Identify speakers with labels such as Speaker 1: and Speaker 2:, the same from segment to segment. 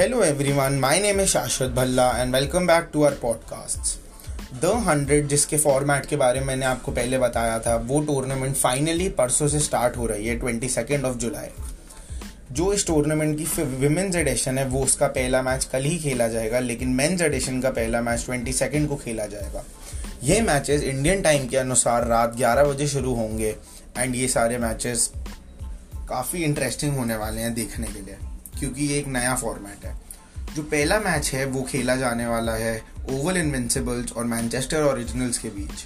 Speaker 1: Hello everyone, my name is Shashwat Bhalla and welcome back to our podcasts. The hundred जिसके format के बारे में मैंने आपको पहले बताया था वो टूर्नामेंट फाइनली परसों से स्टार्ट हो रही है ट्वेंटी सेकेंड ऑफ़ जुलाई जो इस टूर्नामेंट की विमेंस एडिशन है वो उसका पहला मैच कल ही खेला जाएगा लेकिन मेंस एडिशन का पहला मैच ट्वेंटी सेकेंड को खेला जाएगा. ये मैचेस इंडियन टाइम के अनुसार रात ग्यारह बजे शुरू होंगे एंड ये सारे मैचेस काफ़ी इंटरेस्टिंग होने वाले हैं देखने के लिए. क्योंकि ये एक नया फॉर्मेट है। जो पहला मैच है, वो खेला जाने वाला है ओवल इन्विंसिबल्स और मैनचेस्टर ओरिजिनल्स के बीच।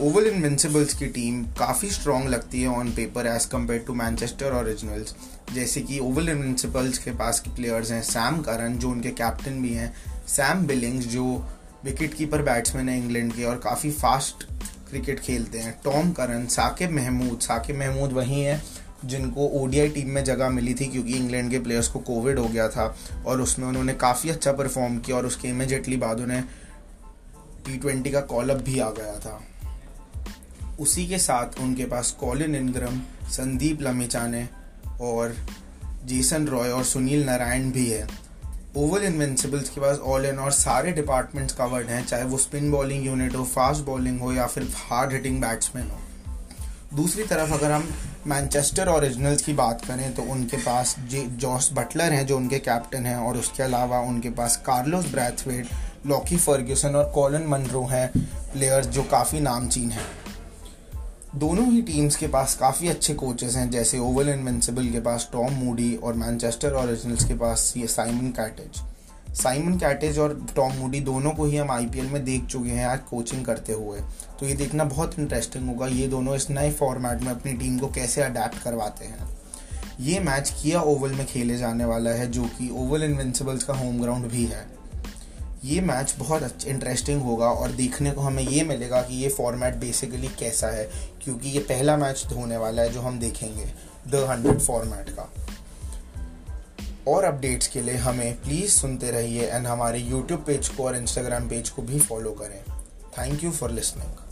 Speaker 1: ओवल इन्विंसिबल्स की टीम काफ़ी स्ट्रॉन्ग लगती है on paper as compared to Manchester Originals जैसे कि ओवल इन्विंसिबल्स के पास के प्लेयर्स हैं सैम करन जो उनके कैप्टन भी हैं। सैम बिलिंग्स जो विकेट कीपर बैट्समैन है इंग्लैंड के और काफ़ी फास्ट क्रिकेट खेलते हैं। टॉम करन साकिब महमूद साकिब महमूद वही हैं। जिनको ओडीआई टीम में जगह मिली थी, क्योंकि इंग्लैंड के प्लेयर्स को कोविड हो गया था और उसमें उन्होंने काफ़ी अच्छा परफॉर्म किया और उसके इमीजिएटली बाद उन्हें टी ट्वेंटी का कॉलअप भी आ गया था। उसी के साथ उनके पास कॉलिन इनग्रम संदीप लमिचाने और जेसन रॉय और सुनील नारायण भी है। ओवल इन्वेंसिबल्स के पास ऑल इन और सारे डिपार्टमेंट्स कवर्ड हैं, चाहे वो स्पिन बॉलिंग यूनिट हो फास्ट बॉलिंग हो या फिर हार्ड हिटिंग बैट्समैन हो। दूसरी तरफ़ अगर हम मैनचेस्टर ओरिजिनल्स की बात करें तो उनके पास जे जॉस बटलर हैं, जो उनके कैप्टन हैं, और उसके अलावा उनके पास कार्लोस ब्रैथवेट लॉकी फर्ग्यूसन और कॉलन मनरो हैं प्लेयर्स जो काफ़ी नामचीन हैं। दोनों ही टीम्स के पास काफ़ी अच्छे कोचेस हैं, जैसे ओवल इनविंसिबल के पास टॉम मूडी और मैनचेस्टर ओरिजिनल्स के पास ये साइमन कैटेज साइमन कैटेज और टॉम मूडी दोनों को ही हम आईपीएल में देख चुके हैं आज कोचिंग करते हुए। तो ये देखना बहुत इंटरेस्टिंग होगा, ये दोनों इस नए फॉर्मेट में अपनी टीम को कैसे अडेप्ट करवाते हैं। ये मैच किया ओवल में खेले जाने वाला है, जो कि ओवल इन्विंसिबल्स का होम ग्राउंड भी है। ये मैच बहुत इंटरेस्टिंग होगा और देखने को हमें ये मिलेगा कि ये फॉर्मेट बेसिकली कैसा है, क्योंकि ये पहला मैच होने वाला है जो हम देखेंगे द हंड्रेड फॉर्मेट का। और अपडेट्स के लिए हमें प्लीज़ सुनते रहिए एंड हमारे यूट्यूब पेज को और इंस्टाग्राम पेज को भी फॉलो करें. Thank you for listening